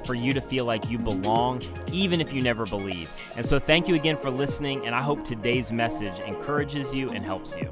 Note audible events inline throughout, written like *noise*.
for you to feel like you belong, even if you never believe. And so, thank you again for listening, and I hope today's message encourages you and helps you.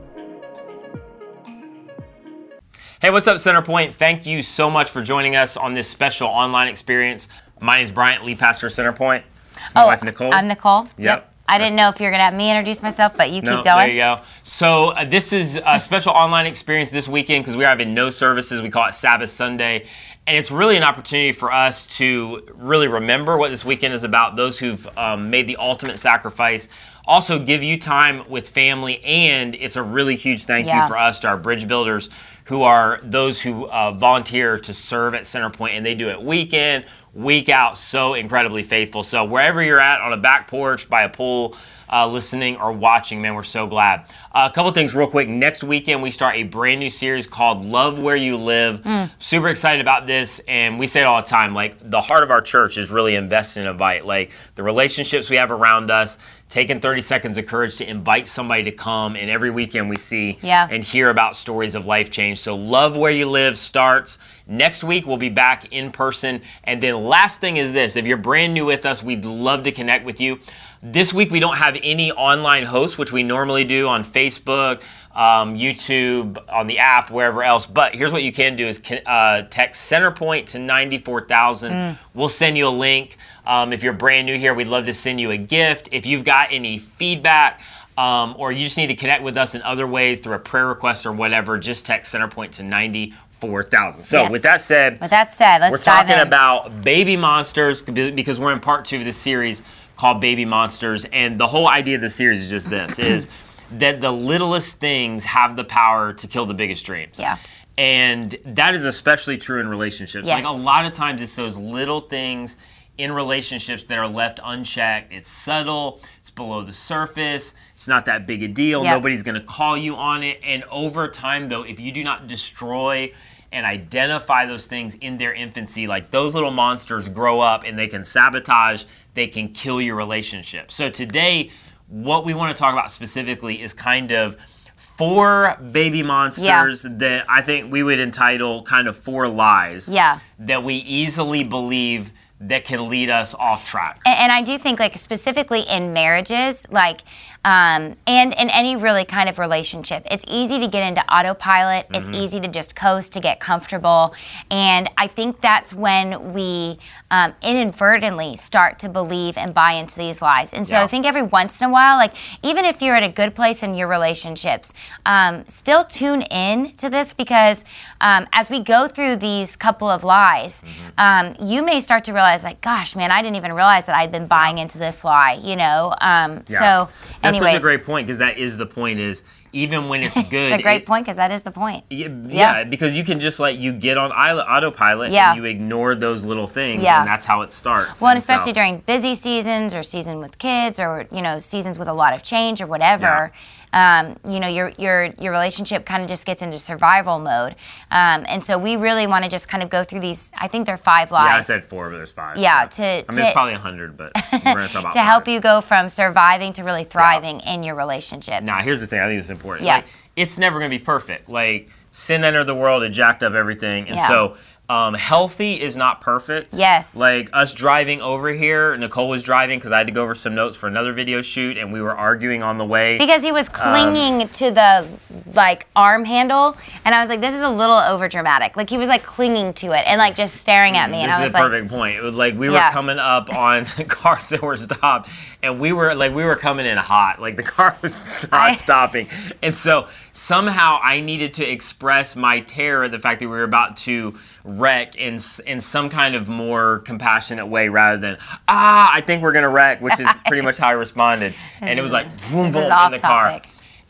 Hey, what's up, Centerpoint? Thank you so much for joining us on this special online experience. My name is Bryant, lead pastor of Centerpoint. It's my oh, wife, Nicole. I'm Nicole. Yep. I didn't know if you were going to have me introduce myself, but you No, keep going. there you go. So uh, this is a special online experience this weekend because we are having no services. We call it Sabbath Sunday, and it's really an opportunity for us to really remember what this weekend is about. Those who've um, made the ultimate sacrifice. Also, give you time with family, and it's a really huge thank you for us to our bridge builders, who are those who uh, volunteer to serve at Centerpoint, and they do it week in, week out, so incredibly faithful. So wherever you're at, on a back porch, by a pool, uh, listening or watching, man, we're so glad. Uh, a couple things real quick. Next weekend, we start a brand new series called Love Where You Live. Super excited about this, and we say it all the time. Like, the heart of our church is really invested in a bite. Like, the relationships we have around us, taking 30 seconds of courage to invite somebody to come, and every weekend we see Yeah. and hear about stories of life change. So, Love Where You Live starts. Next week, we'll be back in person. And then, last thing is this if you're brand new with us, we'd love to connect with you. This week, we don't have any online hosts, which we normally do on Facebook, um, YouTube, on the app, wherever else. But here's what you can do: is uh, text Centerpoint to 94,000. We'll send you a link. Um, if you're brand new here, we'd love to send you a gift. If you've got any feedback, um, or you just need to connect with us in other ways through a prayer request or whatever, just text Centerpoint to 94,000. So, Yes. with that said, With that said, let's we're talking in. about baby monsters because we're in part two of this series called Baby Monsters. And the whole idea of the series is just this *clears throat* is that the littlest things have the power to kill the biggest dreams. Yeah. And that is especially true in relationships. Yes. Like a lot of times it's those little things in relationships that are left unchecked. It's subtle, it's below the surface, it's not that big a deal. Yep. Nobody's going to call you on it. And over time, though, if you do not destroy and identify those things in their infancy, like those little monsters grow up and they can sabotage, they can kill your relationship. So today, what we want to talk about specifically is kind of four baby monsters that I think we would entitle kind of four lies Yeah. that we easily believe that can lead us off track. And, and I do think, like specifically in marriages, like, um, and in any really kind of relationship, it's easy to get into autopilot. It's Mm-hmm. easy to just coast to get comfortable, and I think that's when we um, inadvertently start to believe and buy into these lies. And so Yeah. I think every once in a while, like even if you're at a good place in your relationships, um, still tune in to this because um, as we go through these couple of lies, um, you may start to realize, like, gosh, man, I didn't even realize that I'd been buying into this lie, you know? Um, Yeah. So, That's anyways, such a great point because that is the point is even when it's good. *laughs* it's a great it- point because that is the point. Yeah, Yeah. yeah, because you can just like you get on autopilot Yeah. and you ignore those little things, Yeah. and that's how it starts. Well, and so- especially during busy seasons or season with kids or you know seasons with a lot of change or whatever. Um, you know your your your relationship kind of just gets into survival mode, um, and so we really want to just kind of go through these. I think there are five lies. Yeah, I said four, but there's five. Yeah, to- I mean, to- it's probably a hundred, but we're gonna talk *laughs* about to help you go from surviving to really thriving in your relationships. Now, here's the thing. I think it's important. Yeah. Like, it's never gonna be perfect. Like, sin entered the world, it jacked up everything, and Yeah. so. Um, healthy is not perfect. Yes. Like us driving over here, Nicole was driving because I had to go over some notes for another video shoot, and we were arguing on the way. because he was Um, clinging to the like arm handle, and I was like, "This is a little over dramatic." Like he was like clinging to it and like just staring at me, and This I is was like, perfect point. It was like we were Yeah. coming up on *laughs* cars that were stopped, and we were like we were coming in hot. Like the car was not I- stopping, and so somehow I needed to express my terror at the fact that we were about to wreck in in some kind of more compassionate way rather than ah I think we're gonna wreck, which is *laughs* pretty much how I responded, and it was like boom boom in the car.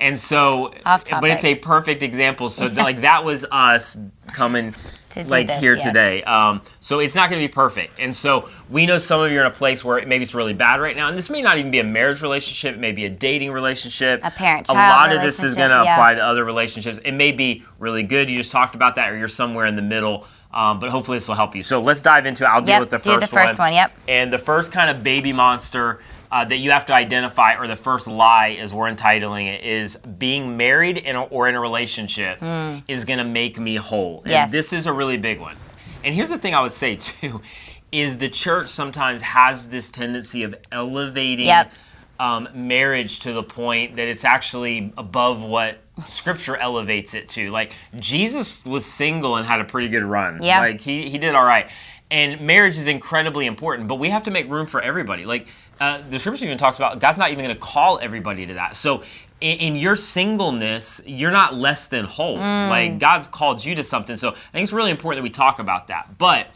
And so, but it's a perfect example. So, th- like, that was us coming like this, here yes. today. Um, so it's not going to be perfect. And so we know some of you are in a place where maybe it's really bad right now. And this may not even be a marriage relationship, it may be a dating relationship. A parent A lot of this is going to yeah. apply to other relationships. It may be really good. You just talked about that, or you're somewhere in the middle. Um, but hopefully this will help you. So let's dive into. it. I'll deal Yep, with the do first the first one, yep. And the first kind of baby monster uh, that you have to identify, or the first lie, as we're entitling it, is being married in a, or in a relationship is going to make me whole. And. Yes. this is a really big one. And here's the thing I would say too, *laughs* is the church sometimes has this tendency of elevating Yep. um, marriage to the point that it's actually above what Scripture elevates it to. Like Jesus was single and had a pretty good run. Yeah. Like he he did all right. And marriage is incredibly important, but we have to make room for everybody. Like uh, the Scripture even talks about, God's not even going to call everybody to that. So. In, your singleness, you're not less than whole. Mm. Like God's called you to something. So I think it's really important that we talk about that. But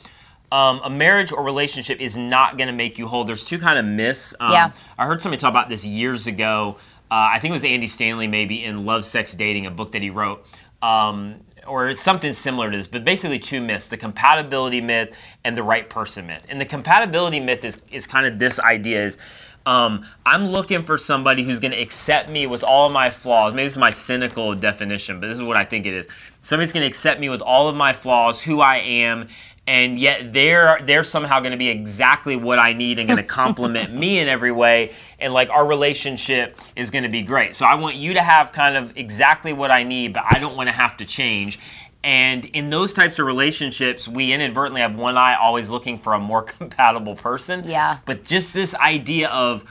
um, a marriage or relationship is not going to make you whole. There's two kind of myths. Um, Yeah. I heard somebody talk about this years ago. Uh, I think it was Andy Stanley, maybe in Love, Sex, Dating, a book that he wrote, um, or something similar to this. But basically, two myths: the compatibility myth and the right person myth. And the compatibility myth is is kind of this idea: is um, I'm looking for somebody who's going to accept me with all of my flaws. Maybe this is my cynical definition, but this is what I think it is. Somebody's going to accept me with all of my flaws, who I am, and yet they're they're somehow going to be exactly what I need and going *laughs* to complement me in every way. And like our relationship is going to be great. So I want you to have kind of exactly what I need, but I don't want to have to change. And in those types of relationships, we inadvertently have one eye always looking for a more *laughs* compatible person. Yeah. But just this idea of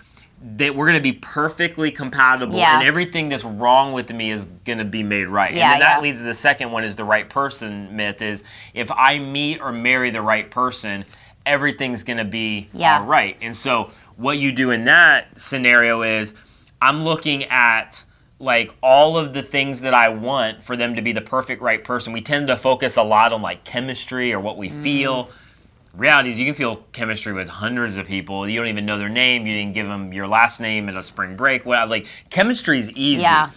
that we're going to be perfectly compatible Yeah. and everything that's wrong with me is going to be made right. Yeah, and then that yeah. leads to the second one is the right person myth is if I meet or marry the right person, everything's going to be Yeah. all right. And so what you do in that scenario is I'm looking at like all of the things that I want for them to be the perfect right person. We tend to focus a lot on like chemistry or what we Mm. feel. Reality is you can feel chemistry with hundreds of people. You don't even know their name. You didn't give them your last name at a spring break. Whatever. Like chemistry is easy. Yeah.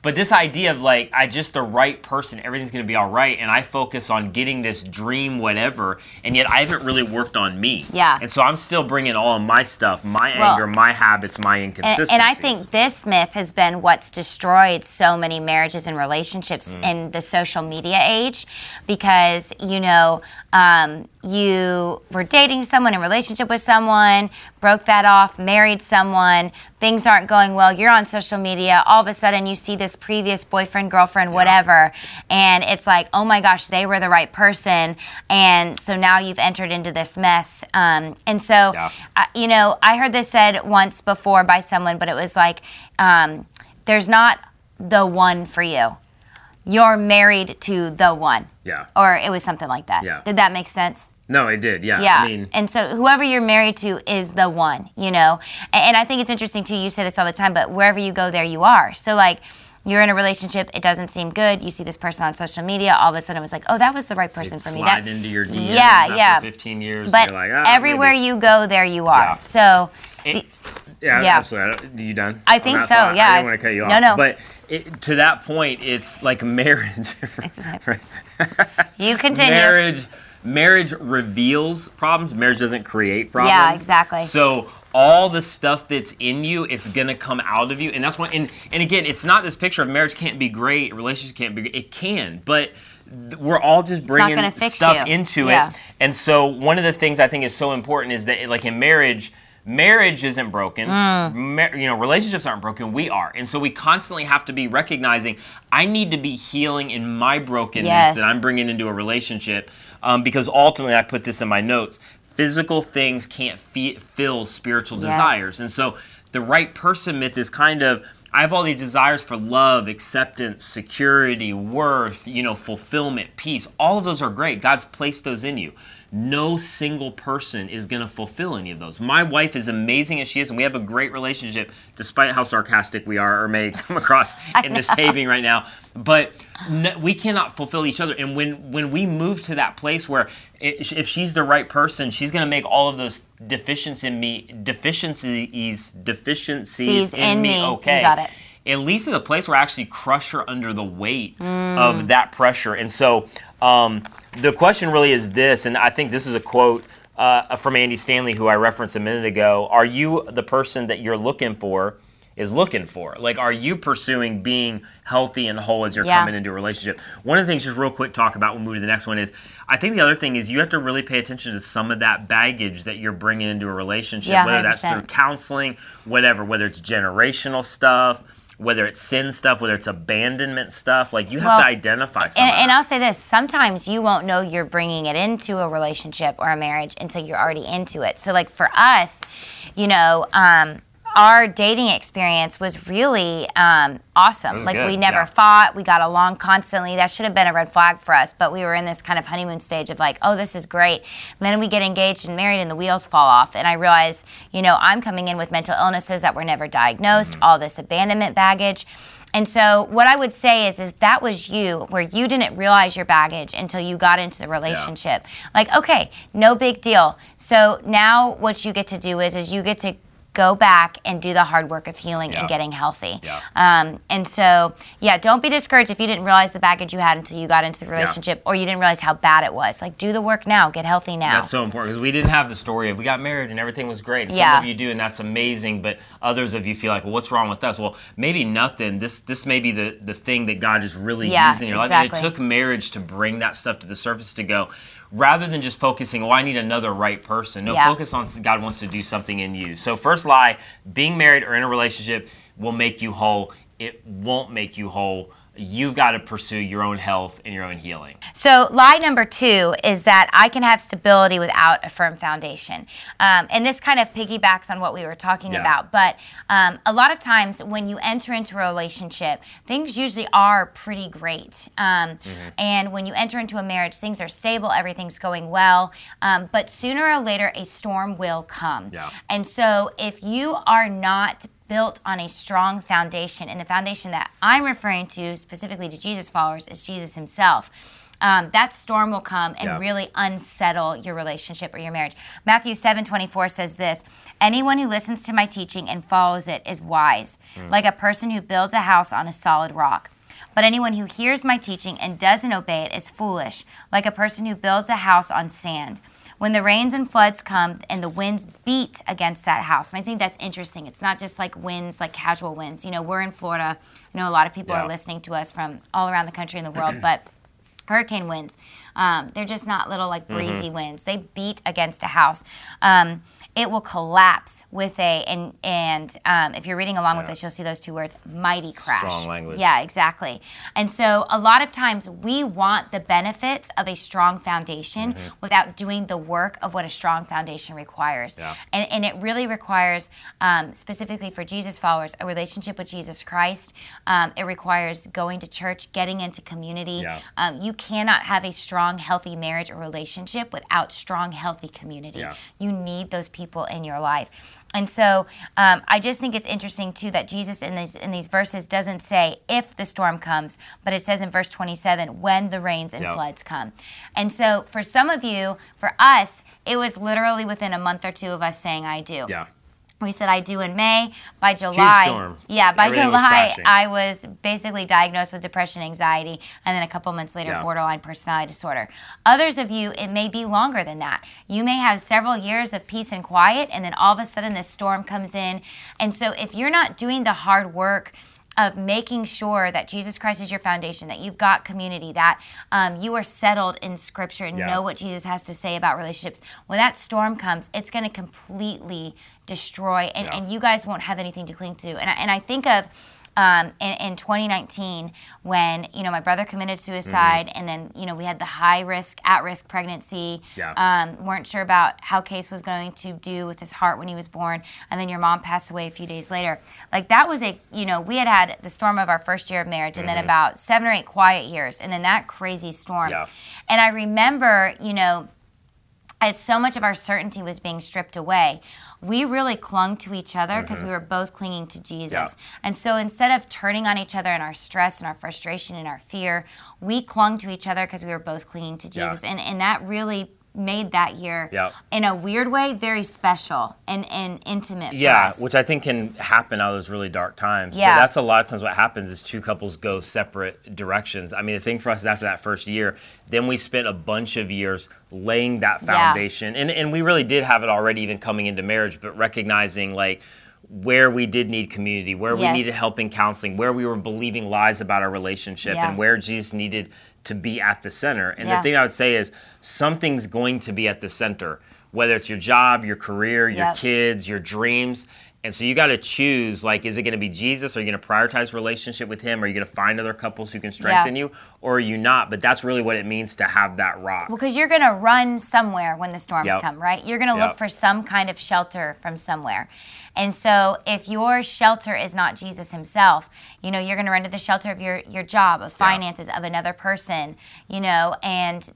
But this idea of like I just the right person, everything's gonna be all right, and I focus on getting this dream, whatever, and yet I haven't really worked on me. Yeah. And so I'm still bringing all of my stuff, my Well, anger, my habits, my And, inconsistencies. and I think this myth has been what's destroyed so many marriages and relationships Mm. in the social media age because, you know, um, you were dating someone, in relationship with someone, broke that off, married someone, things aren't going well, you're on social media, all of a sudden you see this previous boyfriend, girlfriend, whatever, and it's like, oh my gosh, they were the right person. And so now you've entered into this mess. Um, and so, Yeah. I, you know, I heard this said once before by someone, but it was like, um, there's not the one for you. You're married to the one. Yeah. Or it was something like that. Yeah. Did that make sense? No, it did. Yeah. Yeah. I mean, and so whoever you're married to is the one, you know? And, I think it's interesting too, you say this all the time, but wherever you go, there you are. So, like, you're in a relationship, it doesn't seem good. You see this person on social media, all of a sudden it was like, oh, that was the right person for me. slide That, into your DMs Yeah, after yeah. 15 years. but you're like, ah, everywhere maybe. you go, there you are. Yeah. So, It- yeah, yeah. absolutely. I you done? I think so, thought? yeah. I didn't want to cut you off. No, no. But it, to that point, it's like marriage. *laughs* you continue. marriage marriage reveals problems marriage doesn't create problems Yeah, exactly. so all the stuff that's in you it's gonna come out of you and that's one and, and again it's not this picture of marriage can't be great relationship can't be great it can but we're all just bringing stuff you. into Yeah. it and so one of the things i think is so important is that like in marriage marriage isn't broken Mm. You know relationships aren't broken we are and so we constantly have to be recognizing i need to be healing in my brokenness Yes. that i'm bringing into a relationship um, because ultimately i put this in my notes physical things can't fill spiritual Yes. desires and so the right person myth is kind of I have all these desires for love, acceptance, security, worth, you know, fulfillment, peace. All of those are great. God's placed those in you. No single person is going to fulfill any of those. My wife is amazing as she is, and we have a great relationship, despite how sarcastic we are or may *laughs* come across in this taping right now. But n- we cannot fulfill each other. And when when we move to that place where i- if she's the right person, she's going to make all of those deficiencies in me, deficiencies, deficiencies in, in me, me. You okay. got it. It leads to the place where I actually crush her under the weight of that pressure. And so um, the question really is this, and I think this is a quote uh, from Andy Stanley, who I referenced a minute ago. Are you the person that you're looking for? Is looking for like, are you pursuing being healthy and whole as you're Yeah. coming into a relationship? One of the things, just real quick, talk about. When We'll move to the next one. Is I think the other thing is you have to really pay attention to some of that baggage that you're bringing into a relationship, Yeah, whether that's 100%. through counseling, whatever, whether it's generational stuff, whether it's sin stuff, whether it's abandonment stuff. Like you have Well, to identify And, and. I'll say this: sometimes you won't know you're bringing it into a relationship or a marriage until you're already into it. So, like for us, you know, um, our dating experience was really um, awesome. was Like good, we never yeah. fought, we got along constantly. That should have been a red flag for us, but we were in this kind of honeymoon stage of like, oh, this is great. And then we get engaged and married, and the wheels fall off. And I realize, you know, I'm coming in with mental illnesses that were never diagnosed, Mm-hmm. all this abandonment baggage. And so, what I would say is, is that was you, where you didn't realize your baggage until you got into the relationship. Like, okay, no big deal. So now, what you get to do is, is you get to go back and do the hard work of healing Yeah. and getting healthy. Yeah. Um, and so, yeah, don't be discouraged if you didn't realize the baggage you had until you got into the relationship, or you didn't realize how bad it was. Like, do the work now, get healthy now. That's so important because we didn't have the story of we got married and everything was great. Some Yeah. of you do, and that's amazing. But others of you feel like, well, what's wrong with us? Well, maybe nothing. This this may be the the thing that God is really Yeah, using in your life. And it took marriage to bring that stuff to the surface to go. Rather than just focusing, oh, I need another right person. No, Yeah. focus on God wants to do something in you. So, first lie: being married or in a relationship will make you whole. It won't make you whole. You've got to pursue your own health and your own healing. So, lie number two is that I can have stability without a firm foundation. Um, and this kind of piggybacks on what we were talking Yeah. about. But um, a lot of times when you enter into a relationship, things usually are pretty great. Um, Mm-hmm. And when you enter into a marriage, things are stable, everything's going well. Um, but sooner or later, a storm will come. Yeah. And so, if you are not built on a strong foundation, and the foundation that I'm referring to specifically to Jesus followers is Jesus Himself. Um, that storm will come and Yeah. really unsettle your relationship or your marriage. Matthew 7 24 says this Anyone who listens to my teaching and follows it is wise, like a person who builds a house on a solid rock. But anyone who hears my teaching and doesn't obey it is foolish, like a person who builds a house on sand. When the rains and floods come and the winds beat against that house, and I think that's interesting. It's not just like winds, like casual winds. You know, we're in Florida. I know a lot of people Yeah. are listening to us from all around the country and the world, but hurricane winds, um, they're just not little like Mm-hmm. breezy winds. They beat against a house. Um, it will collapse with a and and um, if you're reading along with Yeah. us, you'll see those two words: mighty crash. Strong language. Yeah, exactly. And so a lot of times we want the benefits of a strong foundation Mm-hmm. without doing the work of what a strong foundation requires. Yeah. And, and it really requires, um, specifically for Jesus followers, a relationship with Jesus Christ. Um, it requires going to church, getting into community. Yeah. Um, you cannot have a strong, healthy marriage or relationship without strong, healthy community. Yeah. You need those people in your life. And so um, I just think it's interesting too that Jesus in these in these verses doesn't say if the storm comes, but it says in verse 27 when the rains and Yep. floods come. And so for some of you, for us, it was literally within a month or two of us saying I do. Yeah. We said I do in May. By July, yeah, by Everything July, crashing. I was basically diagnosed with depression, anxiety, and then a couple months later, Yeah. borderline personality disorder. Others of you, it may be longer than that. You may have several years of peace and quiet, and then all of a sudden, this storm comes in. And so, if you're not doing the hard work, of making sure that Jesus Christ is your foundation, that you've got community, that um, you are settled in Scripture and Yeah. know what Jesus has to say about relationships. When that storm comes, it's going to completely destroy, and, Yeah. and you guys won't have anything to cling to. And I, and I think of um, in, in 2019 when you know my brother committed suicide, and then you know we had the high risk, at risk pregnancy. Yeah. Um, weren't sure about how Case was going to do with his heart when he was born, and then your mom passed away a few days later. Like that was a you know we had had the storm of our first year of marriage, and then about seven or eight quiet years, and then that crazy storm. Yeah. And I remember you know as so much of our certainty was being stripped away, we really clung to each other because we mm-hmm. were both clinging to Jesus. Yeah. And so instead of turning on each other in our stress and our frustration and our fear, we clung to each other because we were both clinging to Yeah. Jesus. And, and that really made that year Yep. in a weird way very special and, and intimate for Yeah, us. which I think can happen out of those really dark times. Yeah. But that's a lot of times what happens is two couples go separate directions. I mean, the thing for us is after that first year, then we spent a bunch of years laying that Yeah. foundation. And, and we really did have it already even coming into marriage, but recognizing like where we did need community, where we needed help in counseling, where we were believing lies about our relationship, Yeah. and where Jesus needed to be at the center. And Yeah. the thing I would say is something's going to be at the center, whether it's your job, your career, your Yep. kids, your dreams. And so you got to choose like, is it going to be Jesus? Are you going to prioritize relationship with Him? Are you going to find other couples who can strengthen you? Or are you not? But that's really what it means to have that rock. Well, because you're going to run somewhere when the storms Yep. come, right? You're going to look for some kind of shelter from somewhere. And so if your shelter is not Jesus himself, you know, you're going to run to the shelter of your, your job, of finances, of another person, you know, and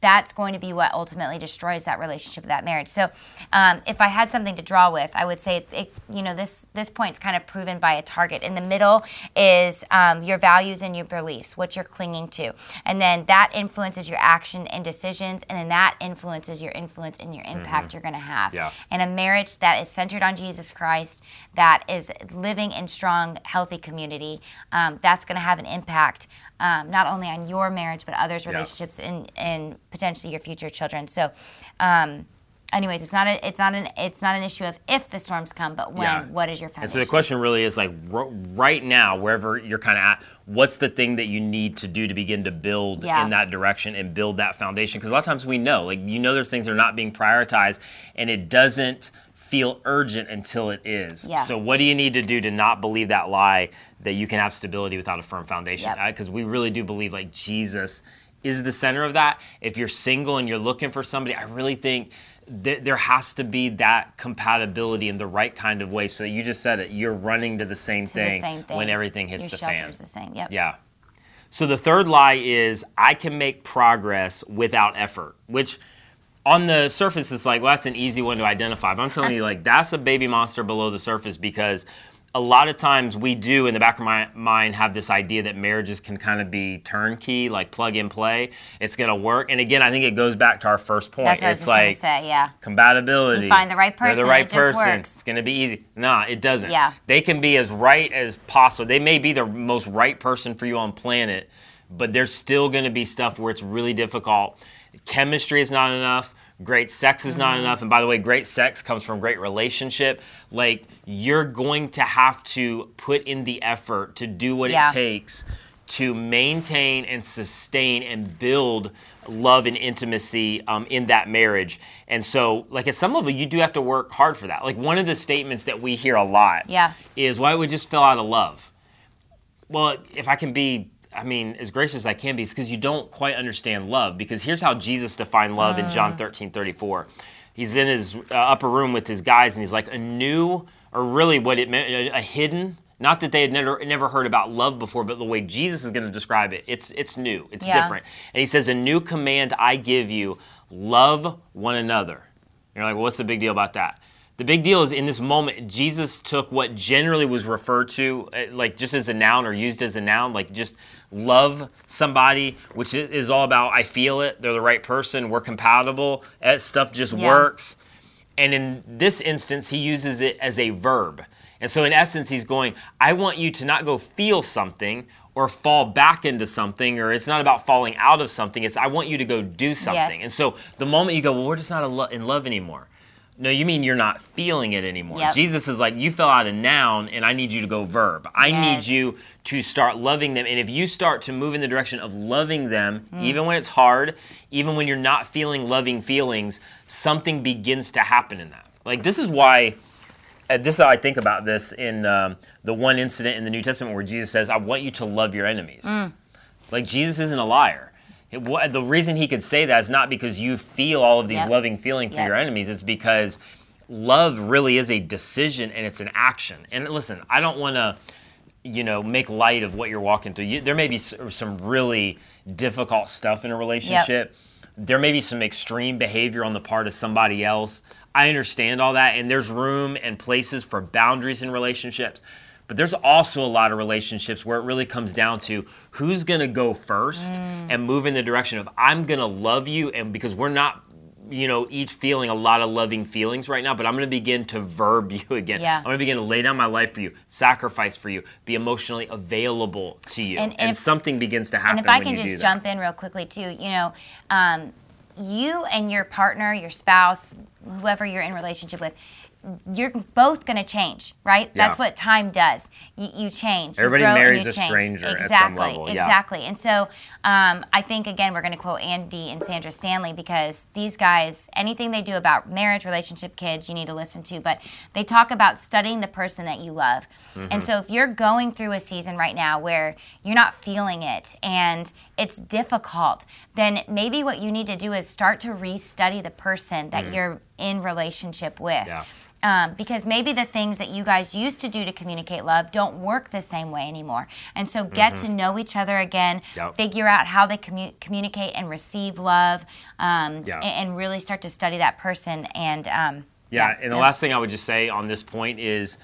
that's going to be what ultimately destroys that relationship, that marriage. So, um, if I had something to draw with, I would say, it, it, you know, this this point's kind of proven by a target. In the middle is um, your values and your beliefs, what you're clinging to, and then that influences your action and decisions, and then that influences your influence and your impact you're going to have. Yeah. And a marriage that is centered on Jesus Christ, that is living in strong, healthy community, um, that's going to have an impact um, not only on your marriage but others' Yeah. relationships and, and potentially your future children. So, um, anyways, it's not a, it's not an it's not an issue of if the storms come, but when. Yeah. What is your And foundation? so the question really is like r- right now, wherever you're kind of at, what's the thing that you need to do to begin to build Yeah. in that direction and build that foundation? Because a lot of times we know, like you know, there's things that are not being prioritized, and it doesn't feel urgent until it is. Yeah. So what do you need to do to not believe that lie that you can have stability without a firm foundation? Yep. Uh, because we really do believe like Jesus is the center of that. If you're single and you're looking for somebody, I really think th- there has to be that compatibility in the right kind of way. So you just said it, you're running to the same, To the thing, same thing. when everything hits your the shelter fan. the same. Yep. Yeah. So the third lie is I can make progress without effort, which on the surface it's like, well, that's an easy one to identify. But I'm telling you, like, that's a baby monster below the surface because a lot of times we do in the back of my mind have this idea that marriages can kind of be turnkey, like plug and play. It's gonna work. And again, I think it goes back to our first point. That's what I was it's like say. Yeah. compatibility. You find the right They're person, the right it person. It's gonna be easy. Nah, it doesn't. Yeah. They can be as right as possible. They may be the most right person for you on planet, but there's still gonna be stuff where it's really difficult. Chemistry is not enough. Great sex is Mm-hmm. not enough. And by the way, great sex comes from great relationship. Like you're going to have to put in the effort to do what Yeah. it takes to maintain and sustain and build love and intimacy um, in that marriage. And so, like at some level, you do have to work hard for that. Like one of the statements that we hear a lot Yeah. is, "Why we just fell out of love?" Well, if I can be, I mean, as gracious as I can be, it's because you don't quite understand love. Because here's how Jesus defined love in John 13, 34. He's in his uh, upper room with his guys, and he's like, a new, or really what it meant, a, a hidden, not that they had never, never heard about love before, but the way Jesus is going to describe it, it's, it's new, it's Yeah. different. And he says, a new command I give you, love one another. You're like, well, what's the big deal about that? The big deal is in this moment, Jesus took what generally was referred to, uh, like just as a noun or used as a noun, like just love somebody, which is all about I feel it, they're the right person, we're compatible, that stuff just Yeah. works. And in this instance, he uses it as a verb. And so, in essence, he's going, I want you to not go feel something or fall back into something, or it's not about falling out of something. It's I want you to go do something. Yes. And so, the moment you go, Well, we're just not in love anymore. No, you mean you're not feeling it anymore. Yep. Jesus is like, You fell out of noun, and I need you to go verb. I Yes. need you to start loving them. And if you start to move in the direction of loving them, Mm. even when it's hard, even when you're not feeling loving feelings, something begins to happen in that. Like, this is why uh, this is how I think about this in um, the one incident in the New Testament where Jesus says, I want you to love your enemies. Mm. Like, Jesus isn't a liar. It, the reason he could say that is not because you feel all of these Yep. loving feelings for Yep. your enemies. It's because love really is a decision and it's an action. And listen, I don't want to, you know, make light of what you're walking through. You, there may be some really difficult stuff in a relationship. There may be some extreme behavior on the part of somebody else. I understand all that, and there's room and places for boundaries in relationships. But there's also a lot of relationships where it really comes down to who's going to go first and move in the direction of I'm going to love you, and because we're not you know, each feeling a lot of loving feelings right now, but I'm going to begin to verb *laughs* you again. Yeah. I'm going to begin to lay down my life for you, sacrifice for you, be emotionally available to you. And- And, and if- something begins to happen And if I can just jump in real quickly too, you know, um, you and your partner, your spouse, whoever you're in relationship with, you're both going to change, right? Yeah. That's what time does. You, you change. you Everybody and marries you a change. stranger at some exactly, yeah. Exactly. And so um, I think, again, we're going to quote Andy and Sandra Stanley because these guys, anything they do about marriage, relationship, kids, you need to listen to. But they talk about studying the person that you love. Mm-hmm. And so if you're going through a season right now where you're not feeling it and it's difficult, then maybe what you need to do is start to restudy the person that you're in relationship with. Yeah. Um, because maybe the things that you guys used to do to communicate love don't work the same way anymore. And so get to know each other again, Mm-hmm. Yep. figure out how they commu- communicate and receive love, um, Yeah. a- and, really start to study that person. And um, Yeah, and the last thing I would just say on this point is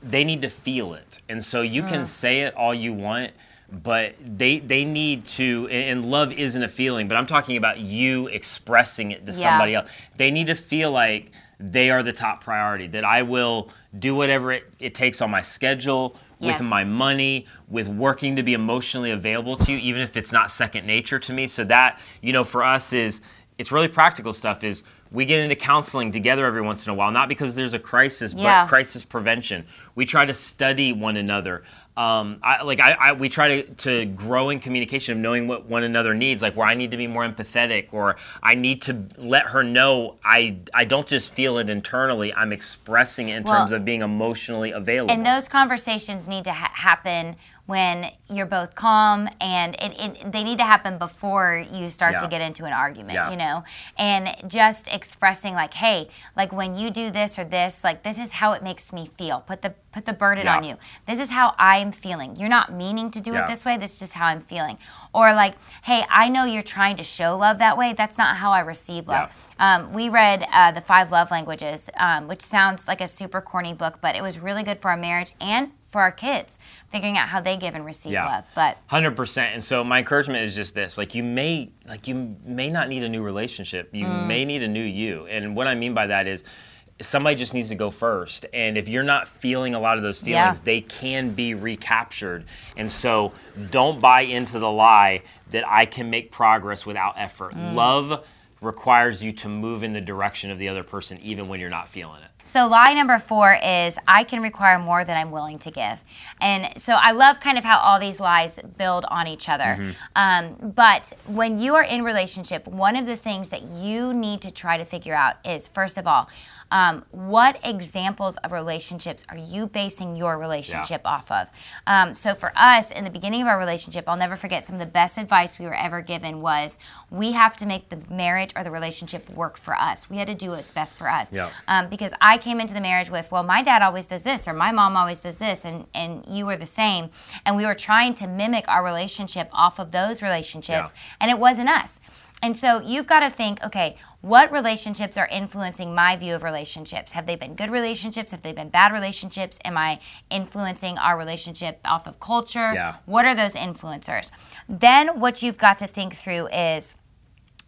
they need to feel it. And so you Mm. can say it all you want, but they they need to and love isn't a feeling, but I'm talking about you expressing it to Yeah. somebody else. They need to feel like they are the top priority, that I will do whatever it, it takes on my schedule, Yes. with my money, with working to be emotionally available to you, even if it's not second nature to me. So that, you know, for us is it's really practical stuff is we get into counseling together every once in a while, not because there's a crisis, Yeah. but crisis prevention. We try to study one another. Um, I, like I, I, we try to, to grow in communication of knowing what one another needs, like where I need to be more empathetic, or I need to let her know I, I don't just feel it internally. I'm expressing it in Well, terms of being emotionally available. And those conversations need to ha- happen when you're both calm, and it, it, they need to happen before you start to get into an argument, Yeah. you know? And just expressing, like, hey, like when you do this or this, like, this is how it makes me feel. Put the put the burden Yeah. on you. This is how I'm feeling. You're not meaning to do Yeah. it this way. This is just how I'm feeling. Or like, hey, I know you're trying to show love that way. That's not how I receive love. Um, we read uh, the Five Love Languages, um, which sounds like a super corny book, but it was really good for our marriage and for our kids, figuring out how they give and receive Yeah. love. But Hundred percent. And so my encouragement is just this: like you may, like you may not need a new relationship. You Mm. may need a new you. And what I mean by that is, somebody just needs to go first. And if you're not feeling a lot of those Yeah. feelings, they can be recaptured. And so don't buy into the lie that I can make progress without effort. Mm. Love requires you to move in the direction of the other person, even when you're not feeling it. So lie number four is I can require more than I'm willing to give. And so I love kind of how all these lies build on each other. Um, but when you are in relationship, one of the things that you need to try to figure out is first of all, um, what examples of relationships are you basing your relationship off of? Um, so for us, in the beginning of our relationship, I'll never forget some of the best advice we were ever given was we have to make the marriage or the relationship work for us. We had to do what's best for us. Yeah. Um, because I came into the marriage with, well, my dad always does this, or my mom always does this, and, and you were the same. And we were trying to mimic our relationship off of those relationships, Yeah. and it wasn't us. And so you've got to think, okay, what relationships are influencing my view of relationships? Have they been good relationships? Have they been bad relationships? Am I influencing our relationship off of culture? Yeah. What are those influencers? Then what you've got to think through is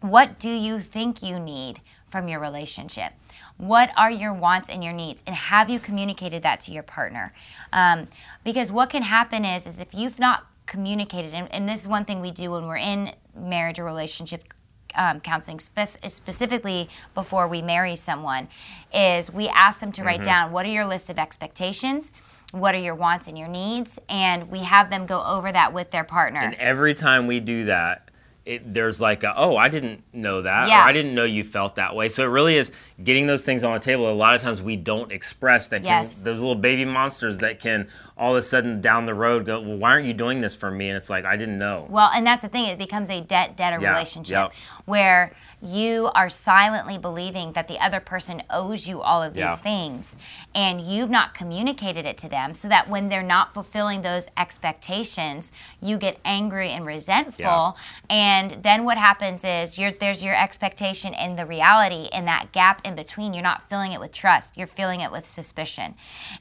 what do you think you need from your relationship? What are your wants and your needs? And have you communicated that to your partner? Um, because what can happen is, is if you've not communicated, and, and this is one thing we do when we're in marriage or relationship um, counseling, spe- specifically before we marry someone, is we ask them to write down what are your list of expectations, what are your wants and your needs, and we have them go over that with their partner. And every time we do that, it, there's like, a, oh, I didn't know that, Yeah. or I didn't know you felt that way. So it really is getting those things on the table. A lot of times we don't express that. Yes. Can, those little baby monsters that can all of a sudden down the road go, well, why aren't you doing this for me? And it's like, I didn't know. Well, and that's the thing; it becomes a debt debtor Yeah, relationship yep. where you are silently believing that the other person owes you all of these Yeah. things, and you've not communicated it to them, so that when they're not fulfilling those expectations, you get angry and resentful. Yeah. And then what happens is you're, there's your expectation and the reality, and that gap in between, you're not filling it with trust; you're filling it with suspicion,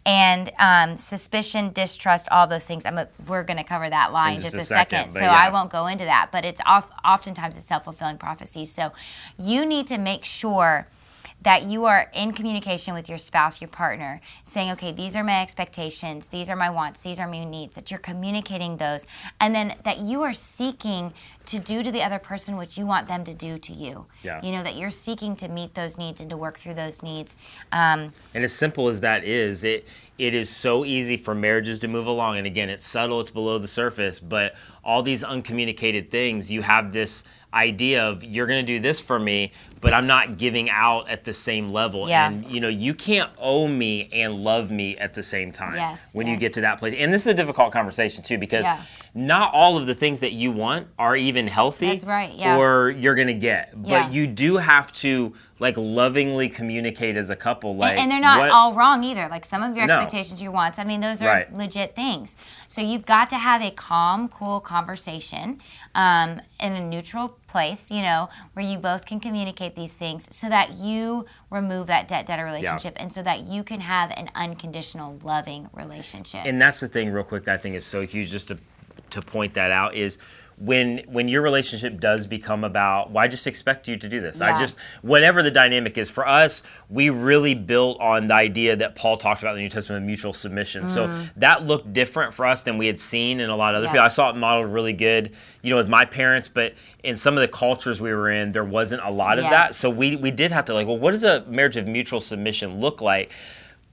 and um, suspicion distrust, all those things. I'm a, we're going to cover that line in just, just a, second, second so yeah. I won't go into that. But it's off, oftentimes a self fulfilling prophecy. So you need to make sure that you are in communication with your spouse, your partner, saying, okay, these are my expectations, these are my wants, these are my needs, that you're communicating those, and then that you are seeking to do to the other person what you want them to do to you. Yeah. You know, that you're seeking to meet those needs and to work through those needs. Um, and as simple as that is, it it is so easy for marriages to move along. And again, it's subtle, it's below the surface, but all these uncommunicated things, you have this idea of you're going to do this for me, but I'm not giving out at the same level. Yeah. And you know, you can't owe me and love me at the same time yes, when yes. you get to that place. And this is a difficult conversation too because yeah. not all of the things that you want are even healthy That's right, yeah. or you're going to get. Yeah. But you do have to like lovingly communicate as a couple like and, and they're not what- all wrong either. Like some of your No. expectations, your wants. I mean, those are Right. legit things. So you've got to have a calm, cool conversation um, in a neutral place. You know, where you both can communicate these things, so that you remove that debt debtor relationship, and so that you can have an unconditional, loving relationship. and that's the thing real quick that i think is so huge just to to point that out is when when your relationship does become about well i just expect you to do this Yeah. i just whatever the dynamic is for us we really built on the idea that paul talked about in the new testament of mutual submission so that looked different for us than we had seen in a lot of other Mm. Yeah. people i saw it modeled really good you know with my parents but in some of the cultures we were in there wasn't a lot of that so we we did have to like well what does a marriage of mutual submission look like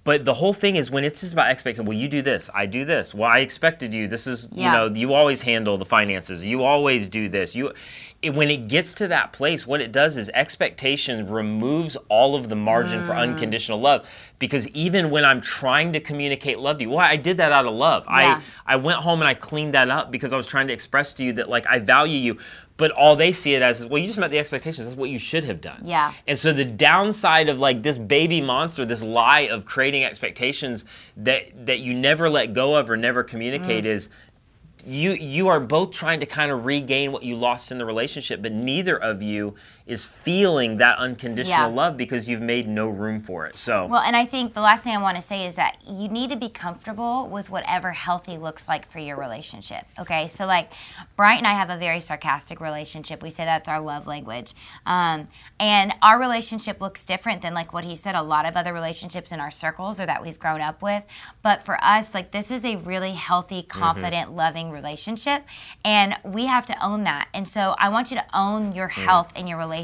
but the whole thing is when it's just about expecting, well, you do this, I do this. Well, I expected you. This is, Yeah. you know, you always handle the finances. You always do this. You, it, when it gets to that place, what it does is expectation removes all of the margin Mm. for unconditional love. Because even when I'm trying to communicate love to you, well, I did that out of love. Yeah. I, I went home and I cleaned that up because I was trying to express to you that like I value you. But all they see it as is, well, you just met the expectations. That's what you should have done. Yeah. And so the downside of like this baby monster, this lie of creating expectations that that you never let go of or never communicate Mm. is you you are both trying to kind of regain what you lost in the relationship, but neither of you is feeling that unconditional Yeah. love because you've made no room for it. So Well, and I think the last thing I want to say is that you need to be comfortable with whatever healthy looks like for your relationship. Okay, so like Bryant and I have a very sarcastic relationship. We say that's our love language, um, and our relationship looks different than like what he said. A lot of other relationships in our circles or that we've grown up with, but for us, like this is a really healthy, confident, loving relationship, and we have to own that. And so I want you to own your health and your relationship.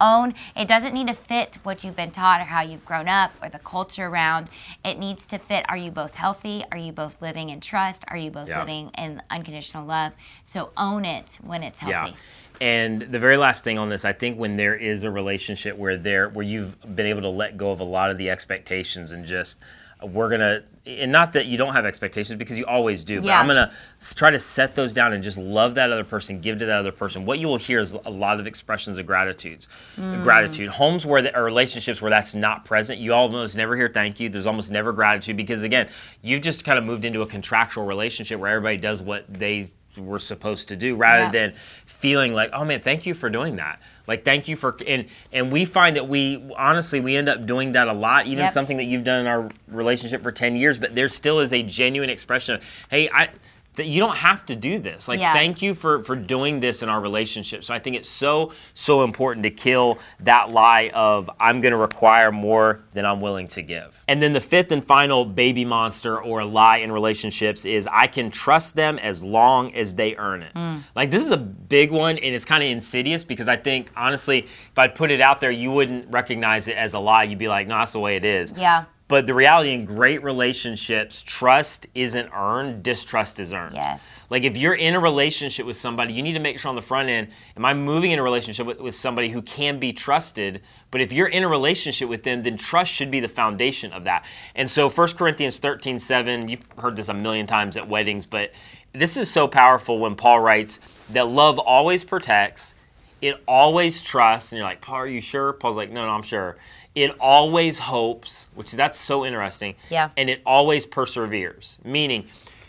Own it doesn't need to fit what you've been taught or how you've grown up or the culture around. It needs to fit are you both healthy? Are you both living in trust? Are you both Yeah. living in unconditional love? So own it when it's healthy. Yeah. And the very last thing on this, I think when there is a relationship where there where you've been able to let go of a lot of the expectations and just we're gonna and not that you don't have expectations because you always do, but Yeah. I'm gonna try to set those down and just love that other person, give to that other person. What you will hear is a lot of expressions of gratitudes, mm. gratitude. Homes where the, or relationships where that's not present, you almost never hear thank you. There's almost never gratitude because again, you've just kind of moved into a contractual relationship where everybody does what they were supposed to do rather Yeah. than feeling like oh man thank you for doing that like thank you for and and we find that we honestly we end up doing that a lot even Yep. something that you've done in our relationship for 10 years but there still is a genuine expression of hey i that you don't have to do this. Like Yeah. thank you for for doing this in our relationship. So i think it's so so important to kill that lie of i'm going to require more than i'm willing to give. And then the fifth and final baby monster or lie in relationships is i can trust them as long as they earn it. Mm. Like this is a big one and it's kind of insidious because i think honestly if i'd put it out there you wouldn't recognize it as a lie. You'd be like no that's the way it is. Yeah. But the reality in great relationships, trust isn't earned, distrust is earned. Yes. Like if you're in a relationship with somebody, you need to make sure on the front end, am I moving in a relationship with, with somebody who can be trusted? But if you're in a relationship with them, then trust should be the foundation of that. And so 1 Corinthians 13, 7, you've heard this a million times at weddings, but this is so powerful when Paul writes that love always protects, it always trusts, and you're like, Paul, are you sure? Paul's like, no, no, I'm sure. It always hopes, which that's so interesting. Yeah. And it always perseveres, meaning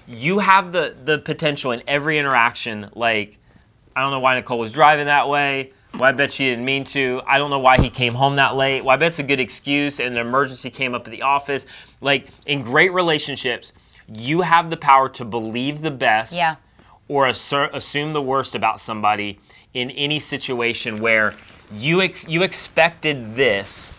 you have the the potential in every interaction. Like, I don't know why Nicole was driving that way. Well, I bet she didn't mean to. I don't know why he came home that late. Well, I bet it's a good excuse and an emergency came up at the office. Like in great relationships, you have the power to believe the best Yeah. or assume the worst about somebody in any situation where you ex- you expected this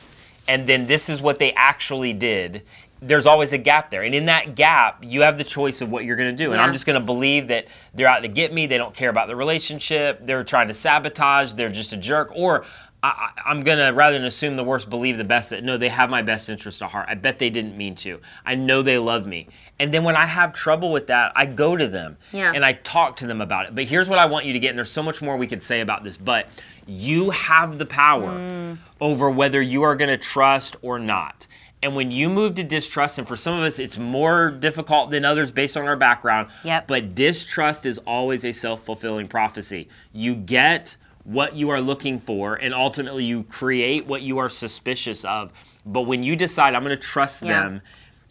and then this is what they actually did there's always a gap there and in that gap you have the choice of what you're going to do and i'm just going to believe that they're out to get me they don't care about the relationship they're trying to sabotage they're just a jerk or I, I- I'm gonna rather than assume the worst, believe the best. That no, they have my best interest at heart. I bet they didn't mean to. I know they love me. And then when I have trouble with that, I go to them Yeah. and I talk to them about it. But here's what I want you to get, and there's so much more we could say about this, but you have the power Mm. over whether you are going to trust or not. And when you move to distrust, and for some of us, it's more difficult than others based on our background. Yep. But distrust is always a self fulfilling prophecy. You get what you are looking for, and ultimately you create what you are suspicious of. But when you decide, I'm going to trust Yeah. them,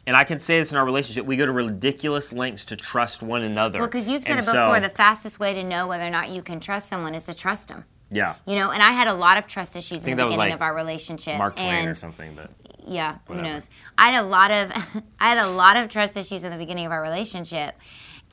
and I can say this in our relationship, we go to ridiculous lengths to trust one another. Well, because you've said And it before, so- the fastest way to know whether or not you can trust someone is to trust them. Yeah, You know, and I had a lot of trust issues in the beginning like of our relationship. Mark Twain and or something, but yeah, who knows? I had a lot of *laughs* I had a lot of trust issues in the beginning of our relationship.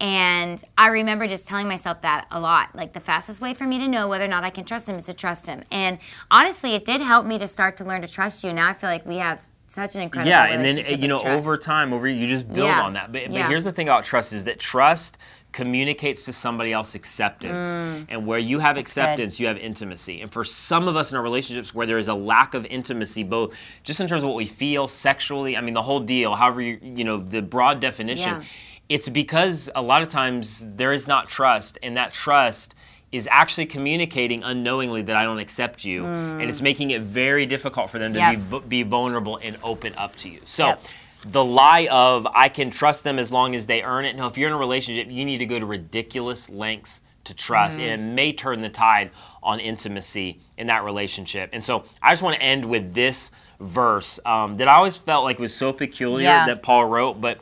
And I remember just telling myself that a lot. Like the fastest way for me to know whether or not I can trust him is to trust him. And honestly, it did help me to start to learn to trust you. Now I feel like we have such an incredible yeah, and then eh, you know over time, over you just build Yeah. on that. But, but Yeah. here's the thing about trust is that trust communicates to somebody else acceptance, mm. and where you have acceptance, you have intimacy. And for some of us in our relationships, where there is a lack of intimacy, both just in terms of what we feel sexually, I mean the whole deal, however you you know the broad definition. Yeah. It's because a lot of times there is not trust, and that trust is actually communicating unknowingly that I don't accept you, and it's mm. making it very difficult for them to Yep. be be vulnerable and open up to you. So. Yep. The lie of I can trust them as long as they earn it. No, if you're in a relationship, you need to go to ridiculous lengths to trust, Mm-hmm. and it may turn the tide on intimacy in that relationship. And so, I just want to end with this verse um, that I always felt like was so peculiar Yeah. that Paul wrote, but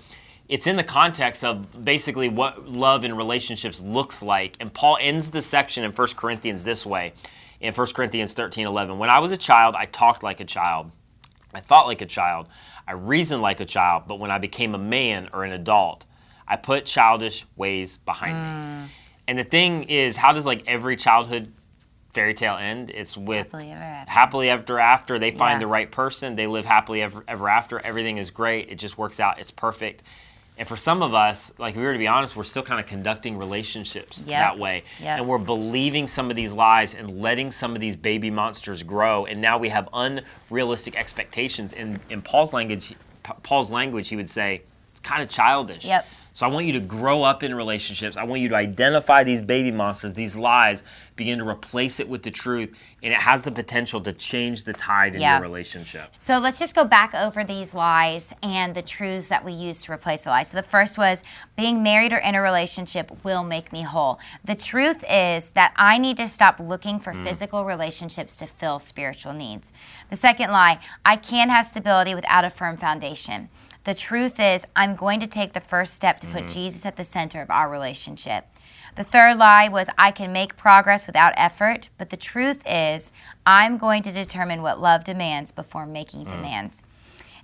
it's in the context of basically what love in relationships looks like. And Paul ends the section in 1 Corinthians this way in 1 Corinthians 13 11. When I was a child, I talked like a child, I thought like a child, I reasoned like a child, but when I became a man or an adult, I put childish ways behind me. Mm. And the thing is, how does like every childhood fairy tale end? It's with Happily ever after. happily ever after. They find Yeah. the right person. They live happily ever, ever after. Everything is great. It just works out. It's perfect. And for some of us, like if we were to be honest, we're still kind of conducting relationships Yep. that way. Yep. And we're believing some of these lies and letting some of these baby monsters grow. And now we have unrealistic expectations. In, in Paul's language, Paul's language, he would say, it's kind of childish. Yep. So I want you to grow up in relationships. I want you to identify these baby monsters, these lies, begin to replace it with the truth, and it has the potential to change the tide in Yeah. your relationship. So let's just go back over these lies and the truths that we use to replace the lies. So the first was being married or in a relationship will make me whole. The truth is that I need to stop looking for mm. physical relationships to fill spiritual needs. The second lie, I can't have stability without a firm foundation. The truth is, I'm going to take the first step to put mm-hmm. Jesus at the center of our relationship. The third lie was, I can make progress without effort, but the truth is, I'm going to determine what love demands before making mm. demands.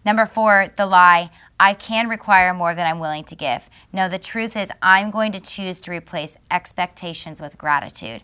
Number four, the lie, I can require more than I'm willing to give. No, the truth is, I'm going to choose to replace expectations with gratitude.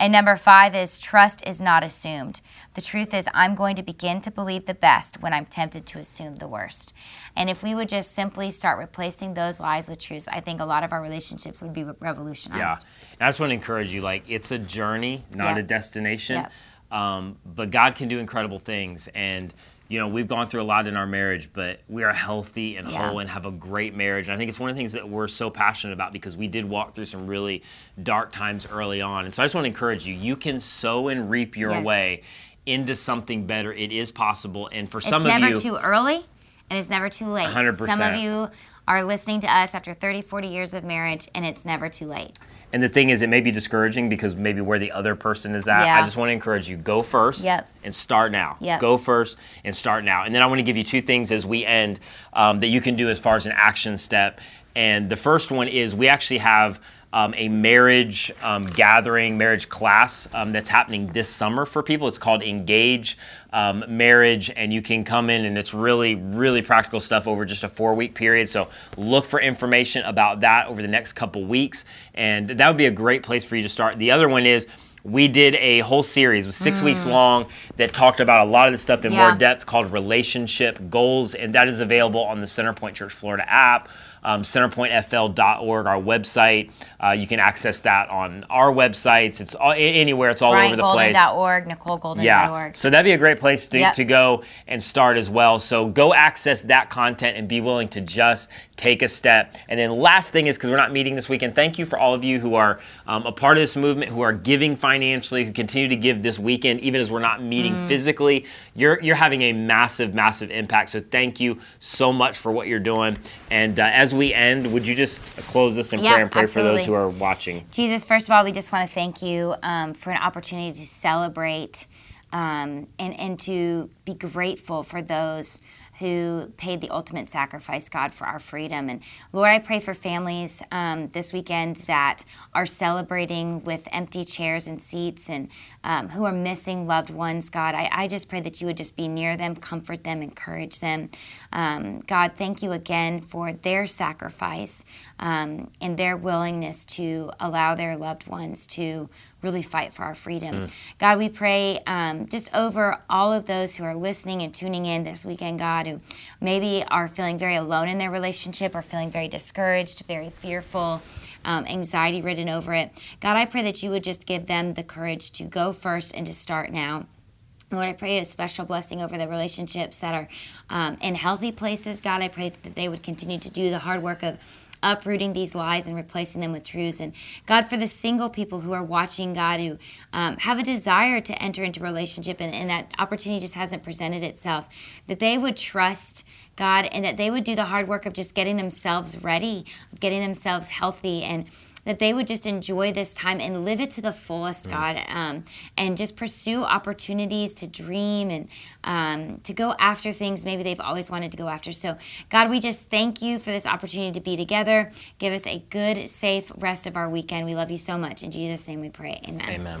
And number five is, trust is not assumed. The truth is, I'm going to begin to believe the best when I'm tempted to assume the worst. And if we would just simply start replacing those lies with truths, I think a lot of our relationships would be revolutionized. Yeah. And I just want to encourage you like, it's a journey, not Yeah. a destination. Yeah. Um, but God can do incredible things. And, you know, we've gone through a lot in our marriage, but we are healthy and Yeah. whole and have a great marriage. And I think it's one of the things that we're so passionate about because we did walk through some really dark times early on. And so I just want to encourage you you can sow and reap your Yes. way into something better. It is possible. And for It's some of you, it's never too early and it's never too late. 100%. Some of you are listening to us after 30, 40 years of marriage and it's never too late. And the thing is, it may be discouraging because maybe where the other person is at. Yeah. I just want to encourage you go first Yep. and start now. Yep. Go first and start now. And then I want to give you two things as we end um, that you can do as far as an action step. And the first one is we actually have um, a marriage um, gathering, marriage class um, that's happening this summer for people. It's called Engage um, Marriage, and you can come in, and it's really, really practical stuff over just a four week period. So look for information about that over the next couple weeks, and that would be a great place for you to start. The other one is we did a whole series, was six mm. weeks long, that talked about a lot of the stuff in yeah. more depth called relationship goals, and that is available on the Centerpoint Church Florida app um, centerpointfl.org, our website. Uh, you can access that on our websites. It's all, anywhere. It's all over the place. BryantGolden.org, NicoleGolden.org. Yeah. So that'd be a great place to, yep. to go and start as well. So go access that content and be willing to just take a step. And then last thing is because we're not meeting this weekend, thank you for all of you who are um, a part of this movement, who are giving financially, who continue to give this weekend, even as we're not meeting mm. physically. You're you're having a massive, massive impact. So thank you so much for what you're doing. And uh, as we end, would you just close this in yeah, prayer and pray absolutely. for those who are watching? Jesus, first of all, we just want to thank you um, for an opportunity to celebrate um, and and to be grateful for those who paid the ultimate sacrifice, God, for our freedom. And Lord, I pray for families um, this weekend that are celebrating with empty chairs and seats and um, who are missing loved ones, God. I, I, just pray that you would just be near them, comfort them, encourage them. Um, God, thank you again for their sacrifice um, and their willingness to allow their loved ones to really fight for our freedom. Mm. God, we pray um, just over all of those who are listening and tuning in this weekend, God, who maybe are feeling very alone in their relationship or feeling very discouraged, very fearful. Um, anxiety ridden over it. God, I pray that you would just give them the courage to go first and to start now. Lord, I pray a special blessing over the relationships that are um, in healthy places. God, I pray that they would continue to do the hard work of uprooting these lies and replacing them with truths. And God, for the single people who are watching, God, who um, have a desire to enter into relationship and, and that opportunity just hasn't presented itself, that they would trust. God, and that they would do the hard work of just getting themselves ready, of getting themselves healthy, and that they would just enjoy this time and live it to the fullest, mm. God, um, and just pursue opportunities to dream and um, to go after things maybe they've always wanted to go after. So, God, we just thank you for this opportunity to be together. Give us a good, safe rest of our weekend. We love you so much. In Jesus' name we pray. Amen. Amen.